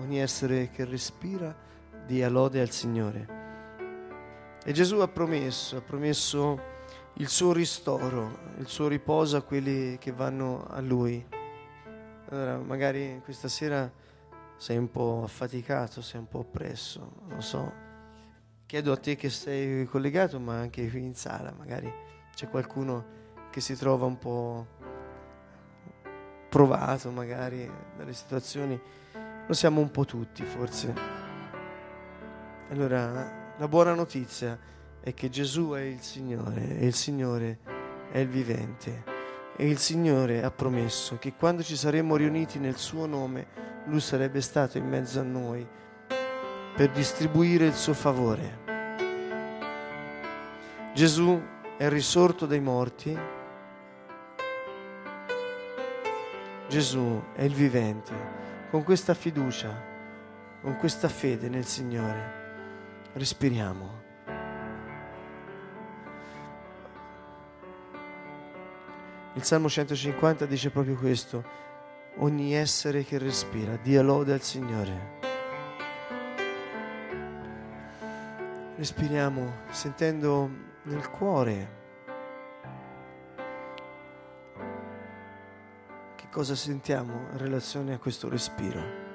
Ogni essere che respira dia lode al Signore. E Gesù ha promesso, ha promesso il suo ristoro, il suo riposo a quelli che vanno a Lui. Allora, magari questa sera sei un po' affaticato, sei un po' oppresso, non so. Chiedo a te che sei collegato, ma anche qui in sala, magari c'è qualcuno che si trova un po' provato, magari dalle situazioni. Lo siamo un po' tutti, forse. Allora, la buona notizia è che Gesù è il Signore e il Signore è il vivente. E il Signore ha promesso che quando ci saremmo riuniti nel suo nome, Lui sarebbe stato in mezzo a noi per distribuire il suo favore. Gesù è risorto dai morti. Gesù è il vivente. Con questa fiducia, con questa fede nel Signore, respiriamo. Il Salmo 150 dice proprio questo, ogni essere che respira, dia lode al Signore. Respiriamo sentendo nel cuore che cosa sentiamo in relazione a questo respiro.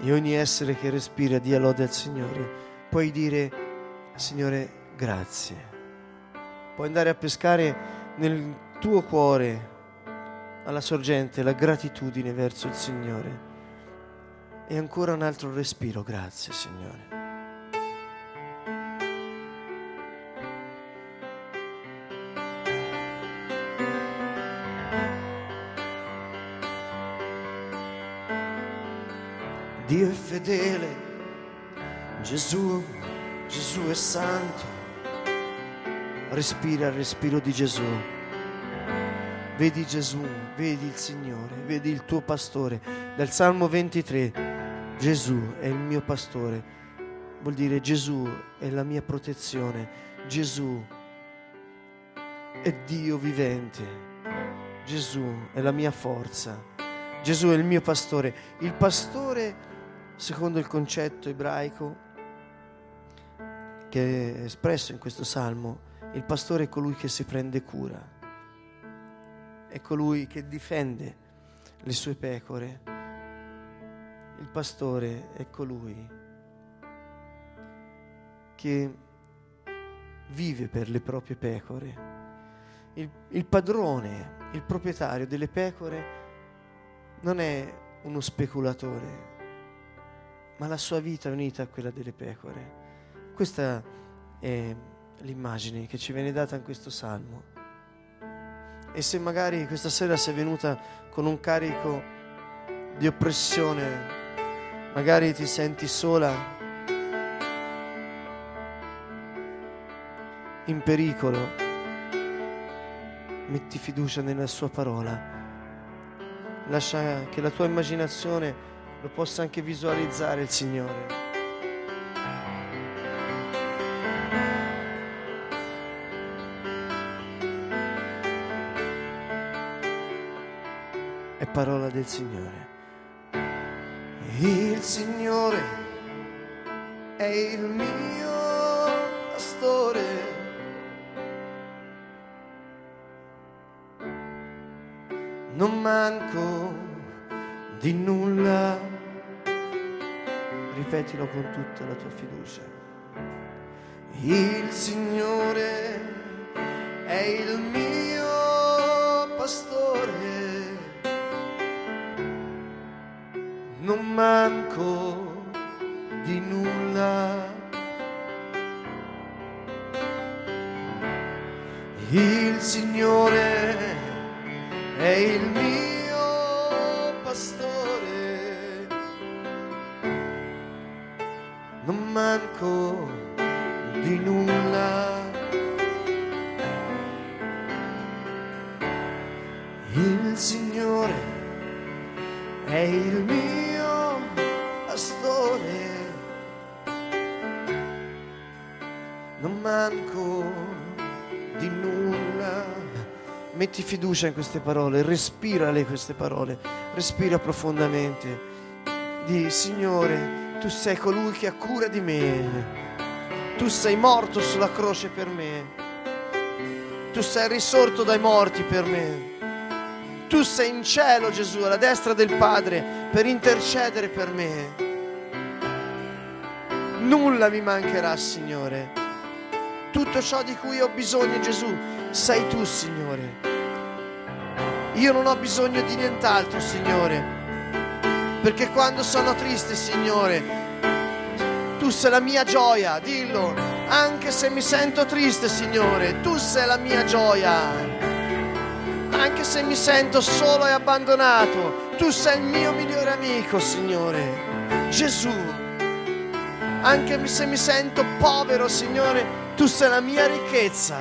E ogni essere che respira dia lode al Signore. Puoi dire, Signore, grazie puoi andare a pescare nel tuo cuore alla sorgente la gratitudine verso il Signore. E ancora un altro respiro, grazie Signore. Dio è fedele, Gesù, Gesù è santo respira il respiro di Gesù. Vedi Gesù, vedi il Signore, vedi il tuo pastore. Dal Salmo 23, Gesù è il mio pastore. Vuol dire Gesù è la mia protezione. Gesù è Dio vivente. Gesù è la mia forza. Gesù è il mio pastore. Il pastore, secondo il concetto ebraico che è espresso in questo salmo, il pastore è colui che si prende cura, è colui che difende le sue pecore. Il pastore è colui che vive per le proprie pecore. Il, il, padrone, il proprietario delle pecore non è uno speculatore, ma la sua vita è unita a quella delle pecore. Questa è l'immagine che ci viene data in questo salmo. E se magari questa sera sei venuta con un carico di oppressione, magari ti senti sola, in pericolo, metti fiducia nella sua parola. Lascia che la tua immaginazione lo possa anche visualizzare il Signore. Parola del Signore. Il Signore è il mio pastore. Non manco di nulla. Ripetilo con tutta la tua fiducia. Il Signore è il mio pastore. Non manco di nulla. Il Signore è il mio pastore, non manco di nulla. Il Signore è il mio pastore, non manco di nulla. Metti fiducia in queste parole, respirale queste parole, respira profondamente. Di Signore, tu sei colui che ha cura di me. Tu sei morto sulla croce per me. Tu sei risorto dai morti per me. Tu sei in cielo, Gesù, alla destra del Padre, per intercedere per me. Nulla mi mancherà, Signore. Tutto ciò di cui ho bisogno, Gesù, sei tu, Signore. Io non ho bisogno di nient'altro, Signore. Perché quando sono triste, Signore, tu sei la mia gioia, dillo anche se mi sento triste, Signore, tu sei la mia gioia. Anche se mi sento solo e abbandonato, tu sei il mio migliore amico, Signore. Gesù, anche se mi sento povero, Signore, tu sei la mia ricchezza.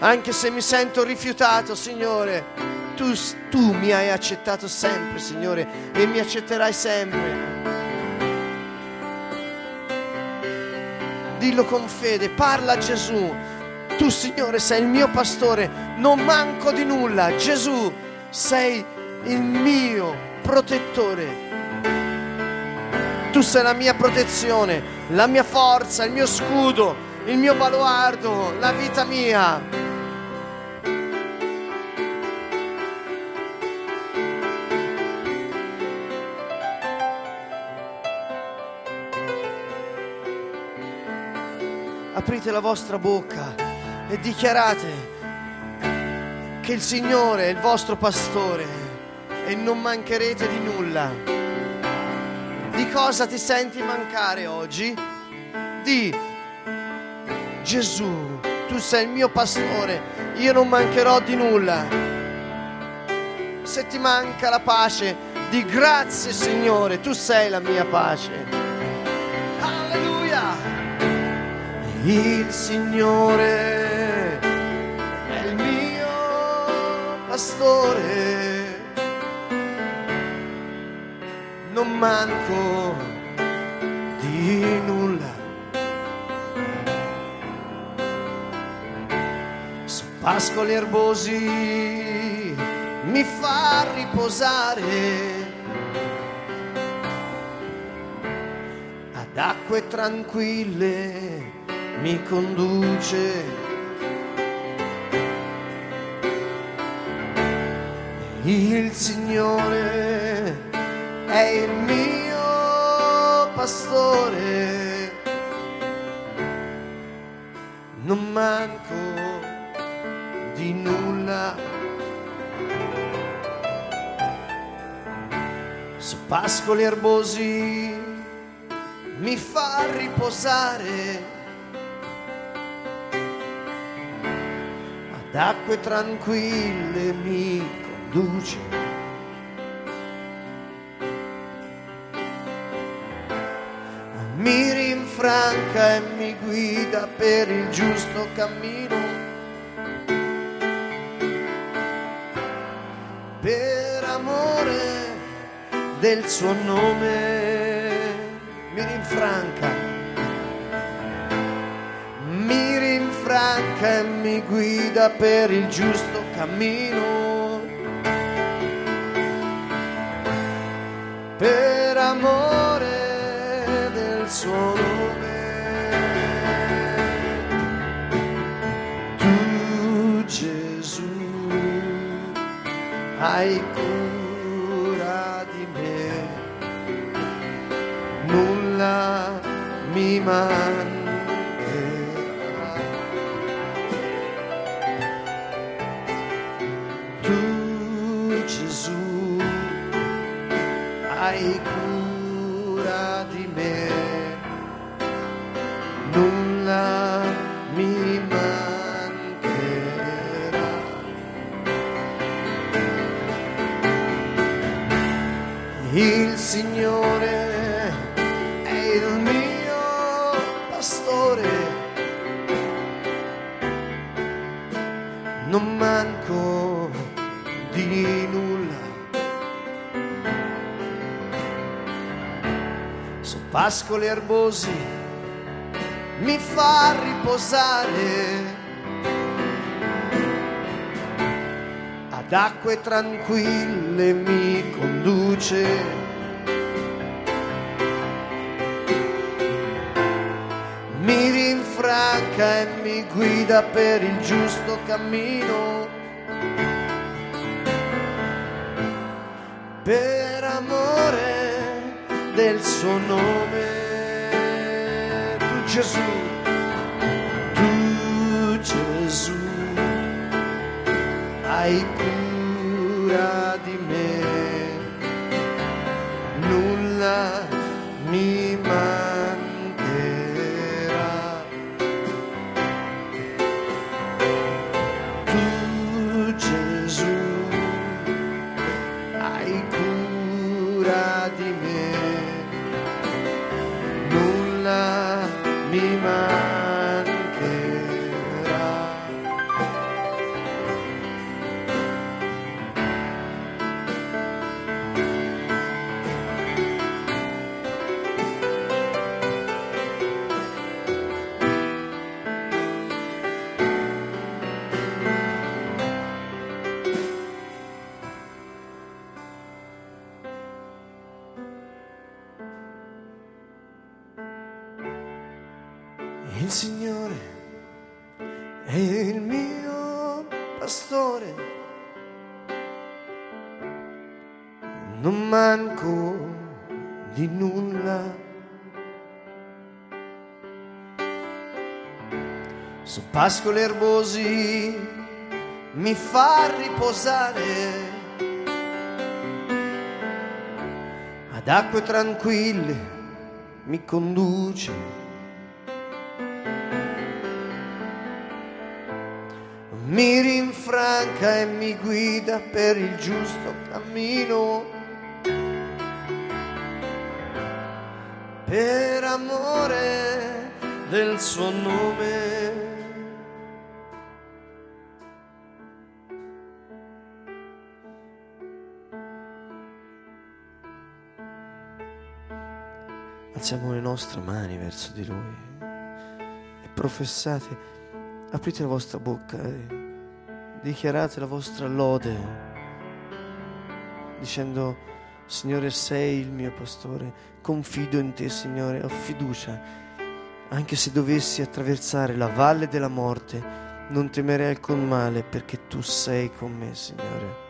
Anche se mi sento rifiutato, Signore, tu, tu mi hai accettato sempre, Signore, e mi accetterai sempre. Dillo con fede, parla a Gesù. Tu, Signore, sei il mio pastore, non manco di nulla. Gesù, sei il mio protettore. Tu sei la mia protezione, la mia forza, il mio scudo, il mio baluardo, la vita mia. aprite la vostra bocca e dichiarate che il Signore è il vostro pastore e non mancherete di nulla. Di cosa ti senti mancare oggi? Di Gesù, tu sei il mio pastore, io non mancherò di nulla. Se ti manca la pace, di grazie Signore, tu sei la mia pace. Il Signore pastore, non manco di nulla. Su pascoli erbosi mi fa riposare. ad acque tranquille mi conduce. Il Signore è il mio pastore, non manco di nulla. Su pascoli erbosi mi fa riposare d'acque tranquille mi conduce. Mi rinfranca e mi guida per il giusto cammino. Per amore del suo nome mi rinfranca franca e mi guida per il giusto cammino. Per amore del suo nome. Tu Gesù hai cura di me, nulla mi manca pascoli erbosi mi fa riposare. Ad acque tranquille mi conduce. Mi rinfranca e mi guida per il giusto cammino. Per amore del suo nome, tu Gesù, tu Gesù, hai cura manco di nulla. Su pascoli erbosi mi fa riposare ad acque tranquille mi conduce. mi rinfranca e mi guida per il giusto cammino. Per amore del suo nome. Alziamo le nostre mani verso di Lui e professate, aprite la vostra bocca e dichiarate la vostra lode dicendo Signore sei il mio pastore, confido in te Signore, ho fiducia, anche se dovessi attraversare la valle della morte, non temerei alcun male perché tu sei con me Signore.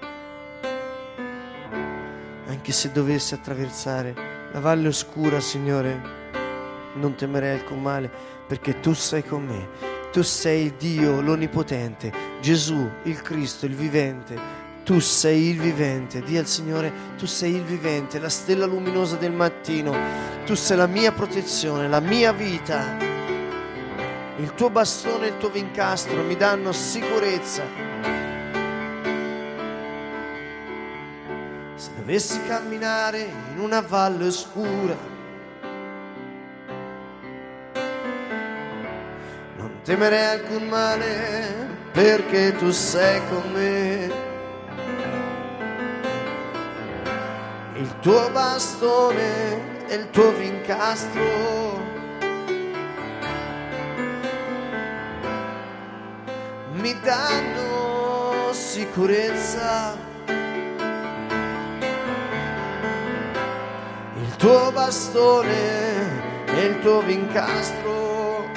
Anche se dovessi attraversare la valle oscura Signore, non temerei alcun male perché tu sei con me. Tu sei Dio, l'Onnipotente, Gesù, il Cristo, il vivente. Tu sei il vivente. Dì al Signore, tu sei il vivente, la stella luminosa del mattino. Tu sei la mia protezione, la mia vita. Il tuo bastone e il tuo vincastro mi danno sicurezza. Se dovessi camminare in una valle oscura, non temerei alcun male perché tu sei con me. Il tuo bastone e il tuo vincastro mi danno sicurezza. Il tuo bastone e il tuo vincastro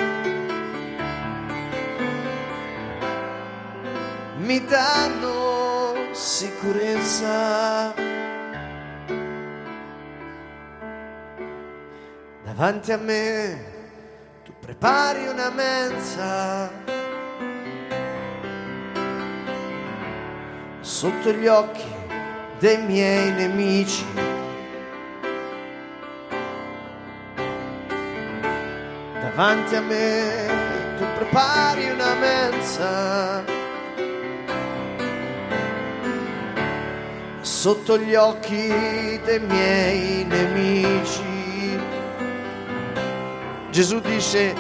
mi danno sicurezza. Davanti a me tu prepari una mensa sotto gli occhi dei miei nemici. Davanti a me tu prepari una mensa sotto gli occhi dei miei nemici. Gesù dice,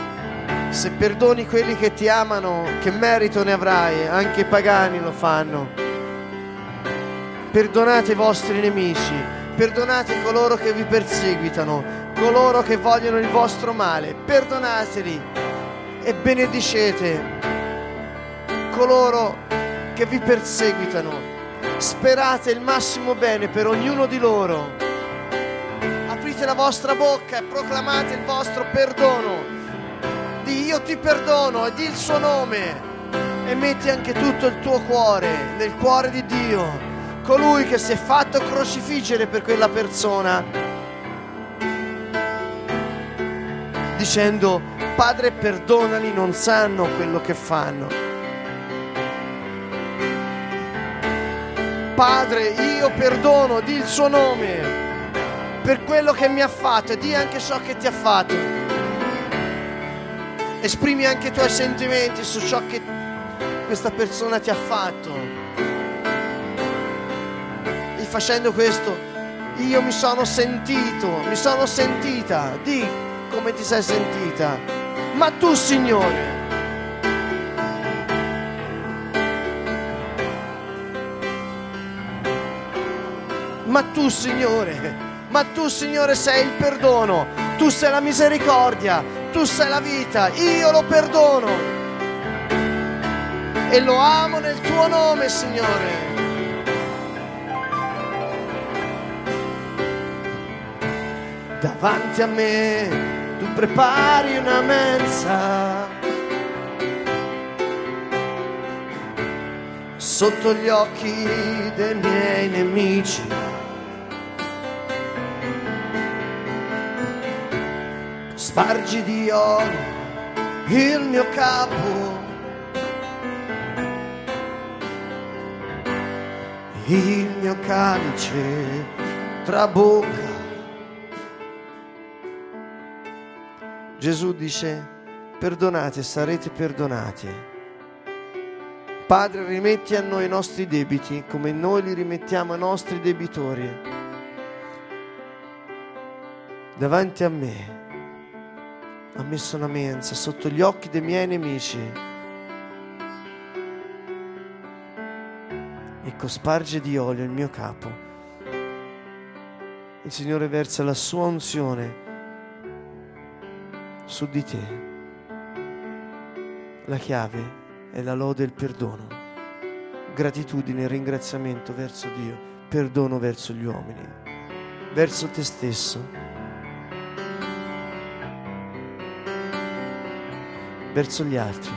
se perdoni quelli che ti amano, che merito ne avrai? Anche i pagani lo fanno. Perdonate i vostri nemici, perdonate coloro che vi perseguitano, coloro che vogliono il vostro male, perdonateli e benedicete coloro che vi perseguitano. Sperate il massimo bene per ognuno di loro. Aprite la vostra bocca e proclamate il vostro perdono. Di io ti perdono e di il suo nome e metti anche tutto il tuo cuore nel cuore di Dio colui che si è fatto crocifiggere per quella persona, dicendo, Padre perdonali, non sanno quello che fanno. Padre, io perdono, di il suo nome per quello che mi ha fatto e di anche ciò che ti ha fatto. Esprimi anche i tuoi sentimenti su ciò che questa persona ti ha fatto. Facendo questo, io mi sono sentito, mi sono sentita, di come ti sei sentita, ma tu Signore, ma tu Signore, ma tu Signore sei il perdono, tu sei la misericordia, tu sei la vita, io lo perdono. E lo amo nel tuo nome Signore. davanti a me tu prepari una mensa. Sotto gli occhi dei miei nemici. Spargi di olio il mio capo. Il mio calice trabocca Gesù dice, perdonate, sarete perdonati. Padre, rimetti a noi i nostri debiti come noi li rimettiamo ai nostri debitori. Davanti a me ha messo una mensa sotto gli occhi dei miei nemici. Ecco, sparge di olio il mio capo. Il Signore versa la sua unzione su di te. La chiave è la lode e il perdono, gratitudine e ringraziamento verso Dio, perdono verso gli uomini, verso te stesso, verso gli altri.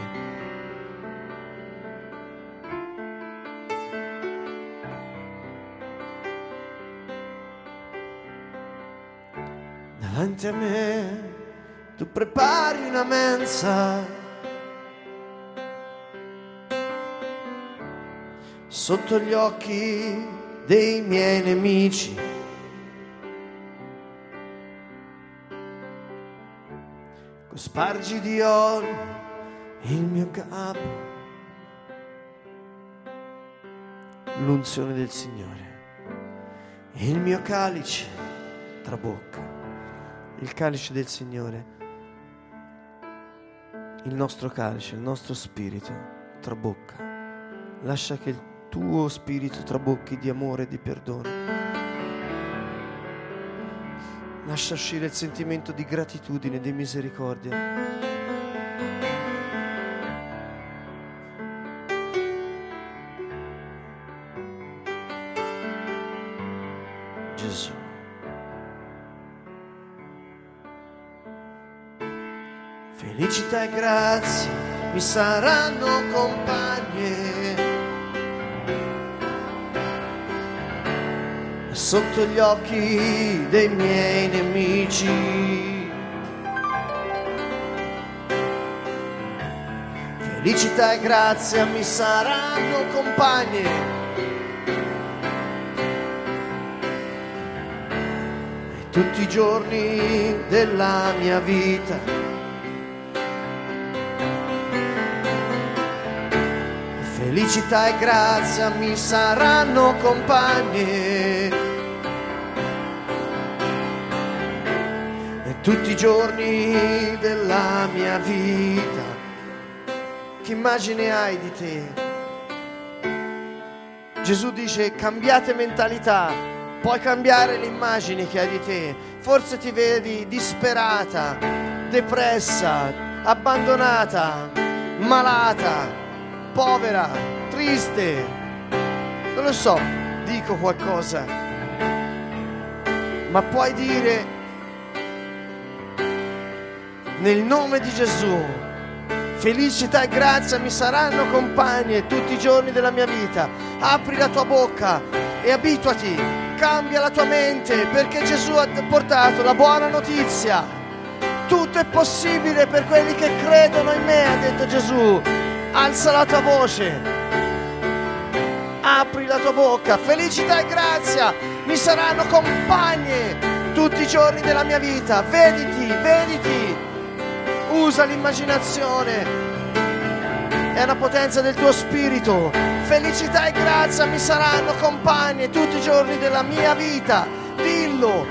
Davanti a me tu prepari una mensa sotto gli occhi dei miei nemici. Spargi di olio il mio capo, l'unzione del Signore, il mio calice trabocca, il calice del Signore il nostro calice, il nostro spirito trabocca. Lascia che il tuo spirito trabocchi di amore e di perdono. Lascia uscire il sentimento di gratitudine e di misericordia. Felicità e grazia mi saranno compagne. Sotto gli occhi dei miei nemici. Felicità e grazia mi saranno compagne. tutti i giorni della mia vita felicità e grazia mi saranno compagne. Tutti i giorni della mia vita, che immagine hai di te? Gesù dice cambiate mentalità, puoi cambiare l'immagine che hai di te, Forse ti vedi disperata, depressa, abbandonata, malata, povera, triste. Non lo so, dico qualcosa. Ma puoi dire nel nome di Gesù, felicità e grazia mi saranno compagne tutti i giorni della mia vita. Apri la tua bocca e abituati, cambia la tua mente perché Gesù ha portato la buona notizia. Tutto è possibile per quelli che credono in me, ha detto Gesù. Alza la tua voce. Apri la tua bocca. Felicità e grazia mi saranno compagne tutti i giorni della mia vita. Vediti, vediti usa l'immaginazione, è una potenza del tuo spirito. Felicità e grazia mi saranno compagne tutti i giorni della mia vita. Dillo.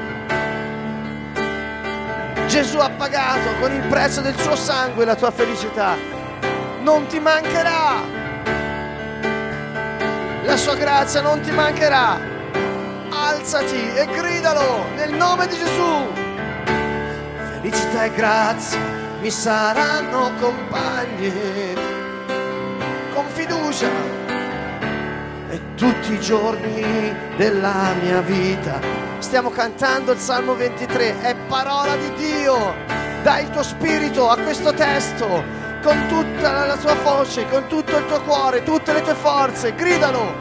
Gesù ha pagato con il prezzo del suo sangue la tua felicità. Non ti mancherà. La sua grazia non ti mancherà. Alzati e gridalo nel nome di Gesù. Felicità e grazia mi saranno compagni con fiducia e tutti i giorni della mia vita. Stiamo cantando il Salmo 23, è parola di Dio. Dai il tuo spirito a questo testo con tutta la tua voce, con tutto il tuo cuore, tutte le tue forze, gridalo.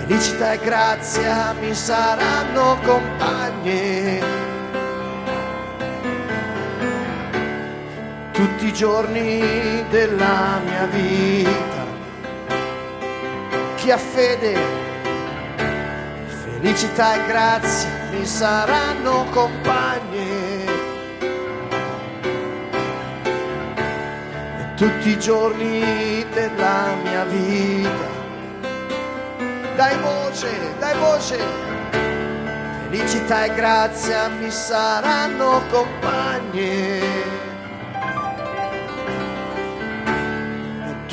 Felicità e grazia mi saranno compagni tutti i giorni della mia vita. Chi ha fede, felicità e grazia mi saranno compagne. E tutti i giorni della mia vita. Dai voce, dai voce. Felicità e grazia mi saranno compagne.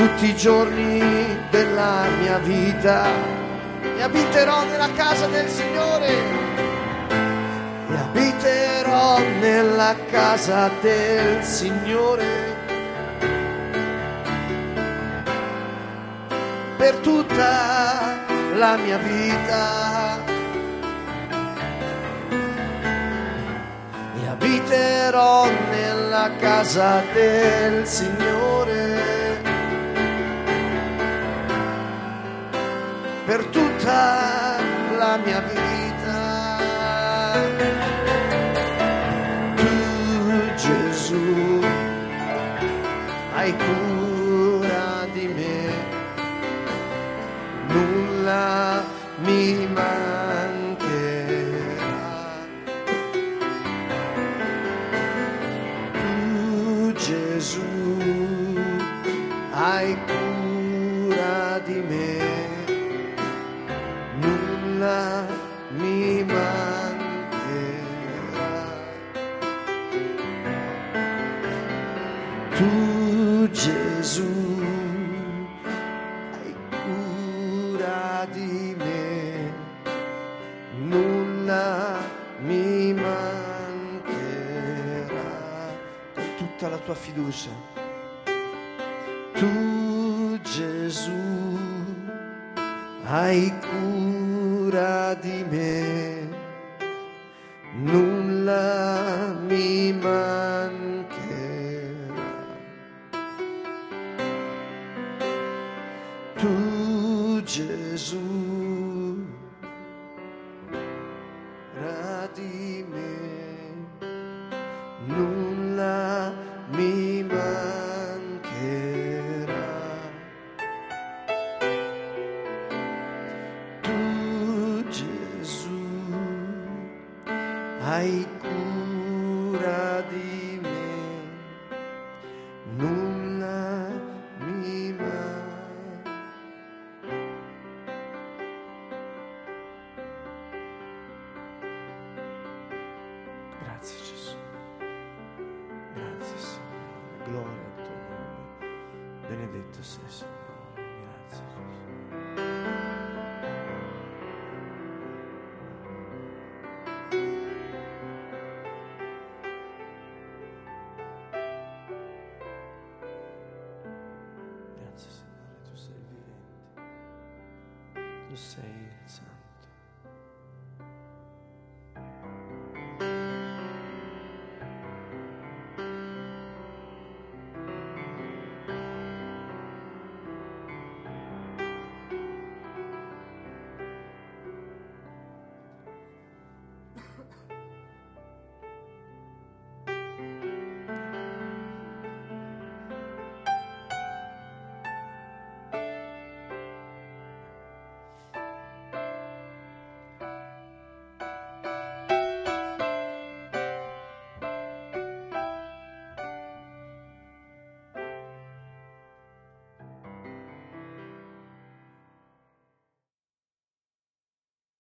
Tutti i giorni della mia vita. E abiterò nella casa del Signore. E abiterò nella casa del Signore. Per tutta la mia vita. E abiterò nella casa del Signore per tutta la mia vita. Tu Gesù hai cura Tu Gesù hai cura di me, nulla mi mancherà. Con tutta la tua fiducia. Tu Gesù hai cura di me, sails